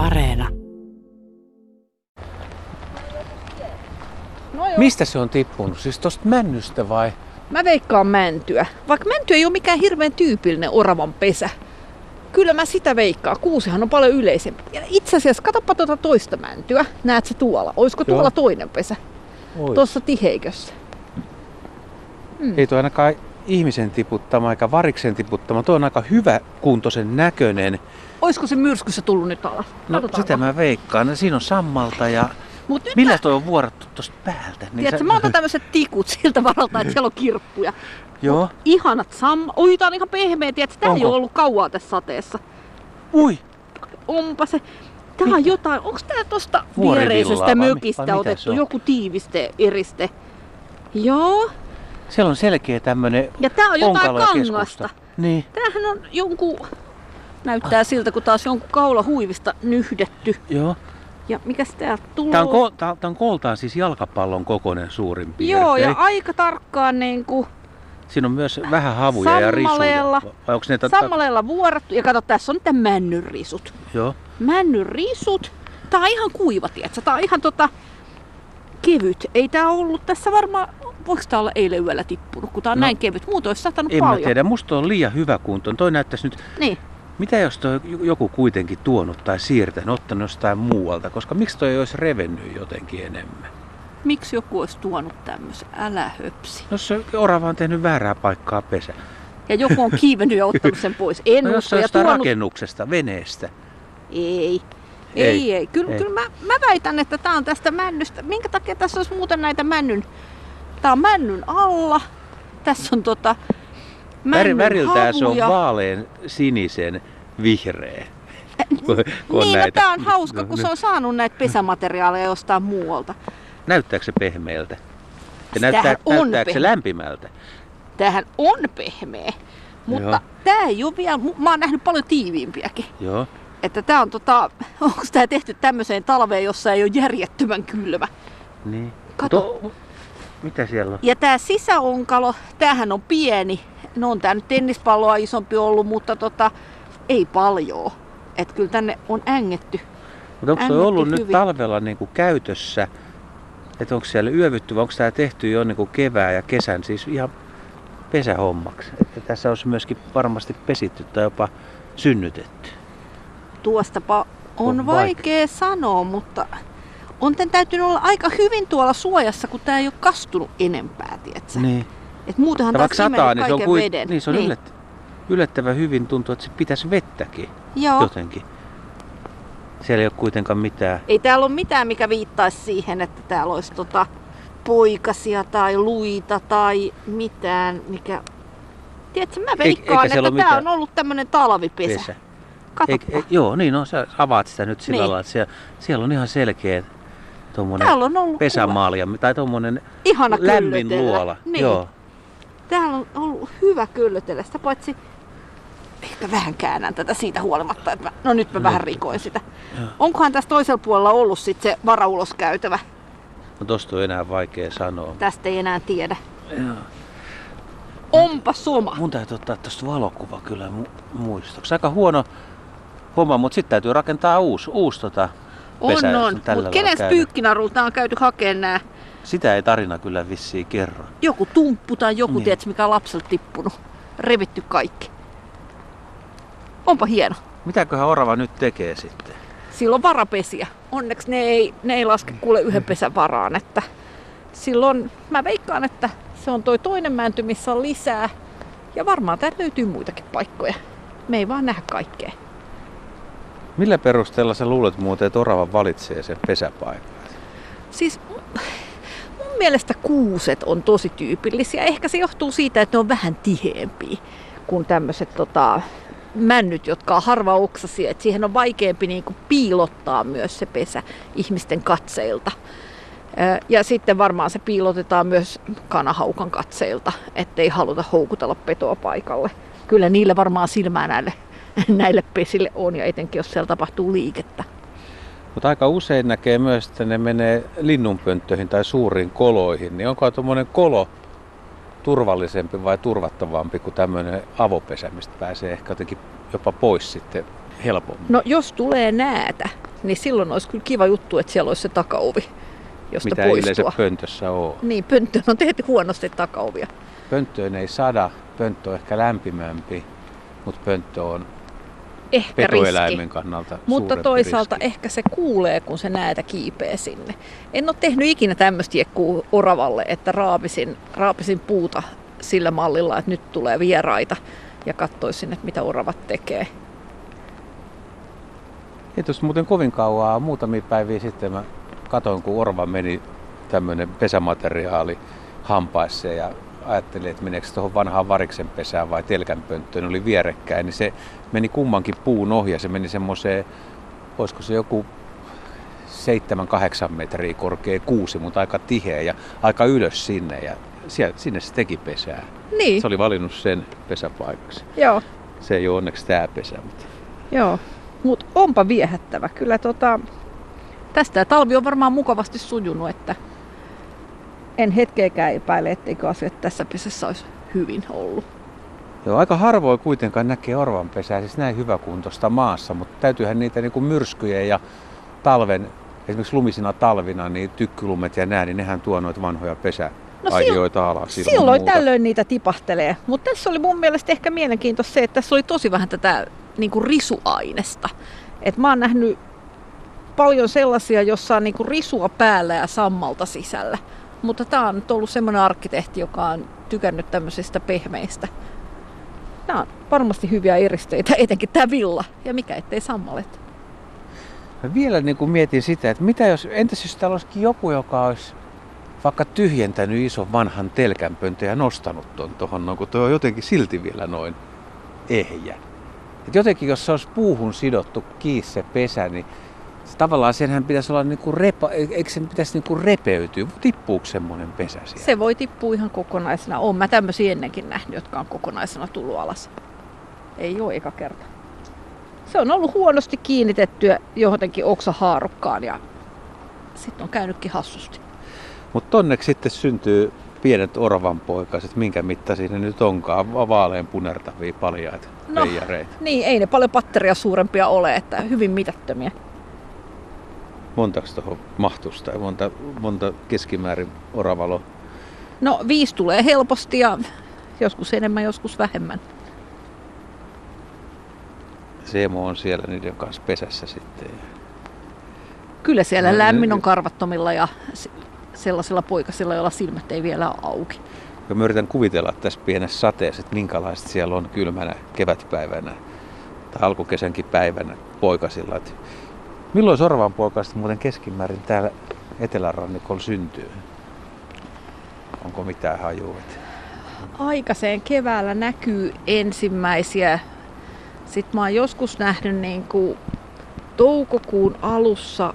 Areena. No joo. Mistä se on tippunut? Siis tosta männystä vai? Mä veikkaan mäntyä. Vaikka mänty ei ole mikään hirveän tyypillinen oravan pesä. Kyllä mä sitä veikkaan. Kuusihan on paljon yleisempi. Ja itse asiassa, katoppa tuota toista mäntyä. Näet se tuolla? Olisiko Joo. tuolla toinen pesä? Tuossa tiheikössä. Ei tuo ainakaan ihmisen tiputtama eikä variksen tiputtama. Tuo on aika hyvä kuntoisen näköinen. Olisiko se myrskyssä tullut nyt alas? No sitä mä veikkaan. Siinä on sammalta ja Mut nyt millä toi on vuorattu tosta päältä? Niin tiedätkö, mä otan tämmöiset tikut siltä varalta, että siellä on kirppuja. Joo. Ihanat sam... Oi, tää on ihan pehmeä, tiedätkö? Tää ei Onko? ole ollut kauaa tässä sateessa. Ui! Onpa se. Tää on jotain, onks tää tosta viereisestä mökistä vai otettu joku tiiviste, eriste? Joo. Siellä on selkeä tämmönen Ja tää on jotain kangasta. Niin. Tämähän on jonkun, näyttää siltä, kun taas jonkun kaula huivista nyhdetty. Joo. Ja mikäs täältä tulee? Tää on, ko- tää, tää on kooltaan siis jalkapallon kokoinen suurin piirtein. Joo, ja aika tarkkaan niin kuin Siinä on myös vähän havuja ja risuja. Vai onko ne tätä? sammaleella vuorattu. Ja kato, tässä on niitä männyn risut. Joo. Männyn risut. Tää on ihan kuiva, tietsä. Tää on ihan tota kevyt. Ei tää ollut tässä varmaan, voiko tää olla eilen yöllä tippunut, kun tää on No, näin kevyt. Muuten olisi satanut En paljon. tiedä, musta on liian hyvä kunto. Toi näyttäisi nyt, Niin. mitä jos toi joku kuitenkin tuonut tai siirtänyt, ottanut jostain muualta, koska miksi toi olisi revennyt jotenkin enemmän? Miksi joku olisi tuonut tämmöisen? Älä höpsi. No se orava on tehnyt väärää paikkaa pesä. Ja joku on kiivennyt ja ottanut sen pois. En No jos se usko. Ja jostain tuonut... rakennuksesta, veneestä. Ei. Ei, Ei, ei. Kyllä, ei. kyllä mä, mä väitän, että tää on tästä männystä. Minkä takia tässä olisi muuten näitä männyn... Tää on männyn alla. Tässä on tota... Männyn väriltään se on vaalean sinisen vihreä. kun, Niin, no näitä- tää on hauska, kun No, se on saanut näitä pesämateriaaleja jostain muualta. Näyttääkö se pehmeältä? Ja näyttää, on näyttääkö se pehmeä. lämpimältä? Tämähän on pehmeä. Mutta Joo. tää ei ole vielä... Mä oon nähnyt paljon tiiviimpiäkin. Joo. Että tää on tota... Onko tää tehty tämmöiseen talveen, jossa ei ole järjettömän kylmä? Niin. Kato. Mutta- mitä siellä on? Ja tämä sisäonkalo, tämähän on pieni. No on tää nyt tennispalloa isompi ollut, mutta tota, ei paljon. Että kyllä tänne on ängetty. Mutta onko toi ollut nyt hyvin. talvella niin kuin käytössä? Että onko siellä yövytty vai onko tämä tehty jo niin kuin kevään ja kesän siis ihan pesähommaksi? Että tässä olisi myöskin varmasti pesitty tai jopa synnytetty. Tuostapa on, On on vaikea sanoa, mutta on tän täytynyt olla aika hyvin tuolla suojassa, kun tämä ei ole kastunut enempää, tietsä. Niin. Et muutenhan vaikka sataa, niin se on, kuin, veden. niin se on niin. Yllätt, yllättävän hyvin tuntuu, että se pitäisi vettäkin Joo. jotenkin. Siellä ei ole kuitenkaan mitään. Ei täällä ole mitään, mikä viittaisi siihen, että täällä olisi tota poikasia tai luita tai mitään, mikä... Tiedätkö, mä veikkaan, eikä että mitään on ollut tämmönen talvipesä. Pesä. Eik, ei, joo, niin on. Sä avaat sitä nyt sillä Niin. lailla, että siellä, siellä on ihan selkeä tuommoinen täällä on ollut pesämaalia tai tuommoinen lämmin luola. Niin. Joo. Täällä on ollut hyvä köllötellä. Sitä paitsi ehkä vähän käännän tätä siitä huolimatta, että mä, no nyt mä vähän rikoin sitä. Joo. Onkohan tässä toisella puolella ollut sit se varauloskäytävä? No tosta on enää vaikea sanoa. Tästä ei enää tiedä. Joo. Onpa soma. Mun täytyy ottaa tosta valokuva kyllä mu- muistoksi. Aika huono homma, mutta sitten täytyy rakentaa uusi, uusi tota, pesä, On, on. Mutta käydä. pyykkinarulta on käyty hakemaan nää? Sitä ei tarina kyllä vissiin kerro. Joku tumppu tai joku, Niin. tiedätkö, mikä on lapselta tippunut. Revitty kaikki. Onpa hieno. Mitäköhän orava nyt tekee sitten? Silloin varapesiä. Onneksi ne ei, ne ei laske kuule yhden pesän varaan. Että silloin mä veikkaan, että se on toi toinen mänty, missä on lisää. Ja varmaan täältä löytyy muitakin paikkoja. Me ei vaan nähdä kaikkea. Millä perusteella sä luulet muuten, että orava valitsee sen pesäpaikan? Siis mun mielestä kuuset on tosi tyypillisiä. Ehkä se johtuu siitä, että ne on vähän tiheempiä kuin tämmöiset tota, männyt, jotka on harva oksasia. Et siihen on vaikeampi niinku piilottaa myös se pesä ihmisten katseilta. Ja sitten varmaan se piilotetaan myös kanahaukan katseilta, ettei haluta houkutella petoa paikalle. Kyllä niille varmaan silmää näille, näille pesille on, ja etenkin jos siellä tapahtuu liikettä. Mutta aika usein näkee myös, että ne menee linnunpönttöihin tai suuriin koloihin. Niin onko tuommoinen kolo turvallisempi vai turvattavampi kuin tämmöinen avopesä, mistä pääsee ehkä jotenkin jopa pois sitten helpommin? No jos tulee näätä, niin silloin olisi kyllä kiva juttu, että siellä olisi se takaovi, josta Mitä poistua. yleensä pöntössä on. Niin, pönttöön on tehty huonosti takaovia. Pönttöön ei sada, pönttö on ehkä lämpimämpi, mutta pönttö on Ehkä riski. kannalta Mutta toisaalta riski. ehkä se kuulee, kun se näätä kiipee sinne. En ole tehnyt ikinä tämmöistä jekkuu oravalle, että raapisin, raapisin puuta sillä mallilla, että nyt tulee vieraita ja katsoisin, että mitä oravat tekee. Ei tuossa muuten kovin kauaa, muutamia päiviä sitten mä katoin, kun Orva meni tämmöinen pesämateriaali hampaissa ja ajattelin, että meneekö tuohon vanhaan variksen pesään vai telkänpönttöön, oli vierekkäin, niin se meni kummankin puun ohi ja se meni semmoiseen, olisiko se joku 7-8 metriä korkea kuusi, mutta aika tiheä ja aika ylös sinne ja siellä, sinne se teki pesää. Niin, Se oli valinnut sen pesäpaikaksi. joo, Se ei ole onneksi tämä pesä, mutta joo. Mutta onpa viehättävä. Kyllä tota, tästä talvi on varmaan mukavasti sujunut, että en hetkeäkään epäile, etteikö asiat tässä pesässä olisi hyvin ollut. Joo, aika harvoin kuitenkaan näkee orvanpesää, siis näin hyväkuntoista maassa, mutta täytyyhän niitä niin kuin myrskyjä ja talven, esimerkiksi lumisina talvina, niin tykkylumet ja nää, niin nehän tuo noita vanhoja pesäaihioita alas. ilman Silloin muuta. tällöin niitä tipahtelee. Mutta tässä oli mun mielestä ehkä mielenkiintoista se, että tässä oli tosi vähän tätä niin kuin risuainesta. Et mä oon nähnyt paljon sellaisia, jossa on niin kuin risua päällä ja sammalta sisällä. Mutta tämä on nyt ollut semmoinen arkkitehti, joka on tykännyt tämmöisistä pehmeistä. Nämä on varmasti hyviä eristeitä, etenkin tämä villa. Ja mikä ettei sammalet. Mä vielä niin kuin mietin sitä, että mitä jos, entäs jos täällä olisikin joku, joka olisi vaikka tyhjentänyt ison vanhan telkänpöntön ja nostanut ton tuohon, no, kun tuo on jotenkin silti vielä noin ehjä. Et jotenkin jos se olisi puuhun sidottu kiinni se pesä, niin tavallaan senhän pitäisi olla niinku repa, eikö sen pitäisi niinku repeytyä? Tippuuko semmoinen pesä siellä? Se voi tippua ihan kokonaisena. Oon mä tämmöisiä ennenkin nähnyt, jotka on kokonaisena tullut alas. Ei ole eka kerta. Se on ollut huonosti kiinnitettyä johonkin oksahaarukkaan ja sitten on käynytkin hassusti. Mutta onneksi sitten syntyy pienet orvanpoikaset, minkä mittaisia ne nyt onkaan, va- vaalean punertavia paljaita No. Niin, ei ne paljon patteria suurempia ole, että hyvin mitättömiä. Montako tuohon mahtuisi tai monta, monta keskimäärin oravalo? No viisi tulee helposti ja joskus enemmän, joskus vähemmän. Seemo on siellä niiden kanssa pesässä sitten. Kyllä siellä No, lämmin on karvattomilla ja se- sellaisilla poikasilla, joilla silmät ei vielä ole auki. Ja mä yritän kuvitella tässä pienessä sateessa, että minkälaista siellä on kylmänä kevätpäivänä tai alkukesänkin päivänä poikasilla. Et milloin sorvan poikaset muuten keskimäärin täällä etelärannikolla syntyy? Onko mitään hajua? Aikaiseen keväällä näkyy ensimmäisiä. Sitten mä oon joskus nähnyt niin kuin toukokuun alussa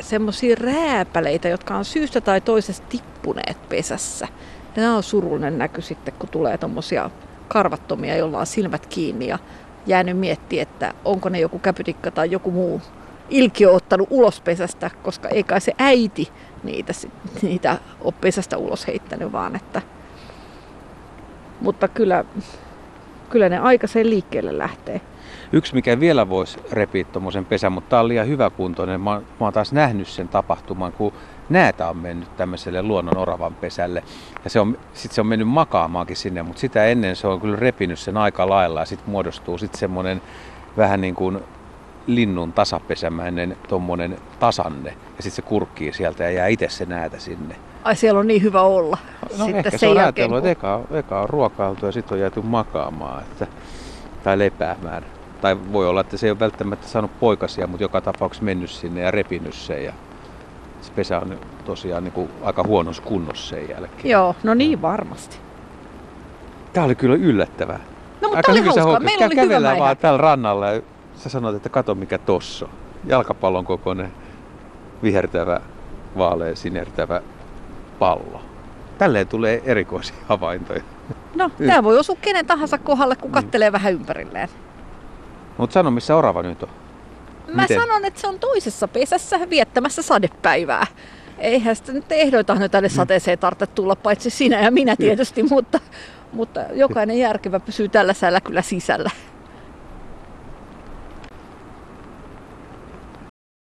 semmoisia rääpäleitä, jotka on syystä tai toisesta tippuneet pesässä. Nämä on surullinen näky sitten, kun tulee tommosia karvattomia, joilla on silmät kiinni ja jäänyt miettiä, että onko ne joku käpytikka tai joku muu ilkiö ottanut ulos pesästä, koska ei kai se äiti niitä, niitä ole pesästä ulos heittänyt, vaan että mutta kyllä, kyllä ne aikaiseen liikkeelle lähtee. Yksi, mikä vielä voisi repiä tuommoisen pesän, mutta tämä on liian hyväkuntoinen. Mä, mä oon taas nähnyt sen tapahtuman, kun näätä on mennyt tämmöiselle luonnon oravan pesälle. Ja se on, sit se on mennyt makaamaankin sinne, mutta sitä ennen se on kyllä repinyt sen aika lailla. Ja sitten muodostuu sitten semmoinen vähän niin kuin linnun tasapesämäinen tommonen tasanne. Ja sitten se kurkkii sieltä ja jää itse se näätä sinne. Ai siellä on niin hyvä olla. No ehkä se on ajatellut, että eka, eka on ruokailtu ja sitten on jääty makaamaan että, tai lepäämään. Tai voi olla, että se ei ole välttämättä saanut poikasia, mutta joka tapauksessa mennyt sinne ja repinyt sen. Ja se pesä on tosiaan niin kuin aika huonossa kunnossa sen jälkeen. Joo, no niin varmasti. Tämä oli kyllä yllättävää. No mutta Aika oli hauskaa. Meillä oli hyvä vaan täällä rannalla sä sanoit, että kato mikä tossa on. Jalkapallon kokoinen vihertävä, vaalea, sinertävä pallo. Tälleen tulee erikoisia havaintoja. No, tämä voi osua kenen tahansa kohdalle, kun kattelee vähän ympärilleen. Mutta sano, missä orava nyt on. Mä Miten? sanon, että se on toisessa pesässä viettämässä sadepäivää. Eihän sitä nyt ehdoita nyt tänne sateeseen tarvitse tulla, paitsi sinä ja minä tietysti, mutta, mutta jokainen järkevä pysyy tällä säällä kyllä sisällä.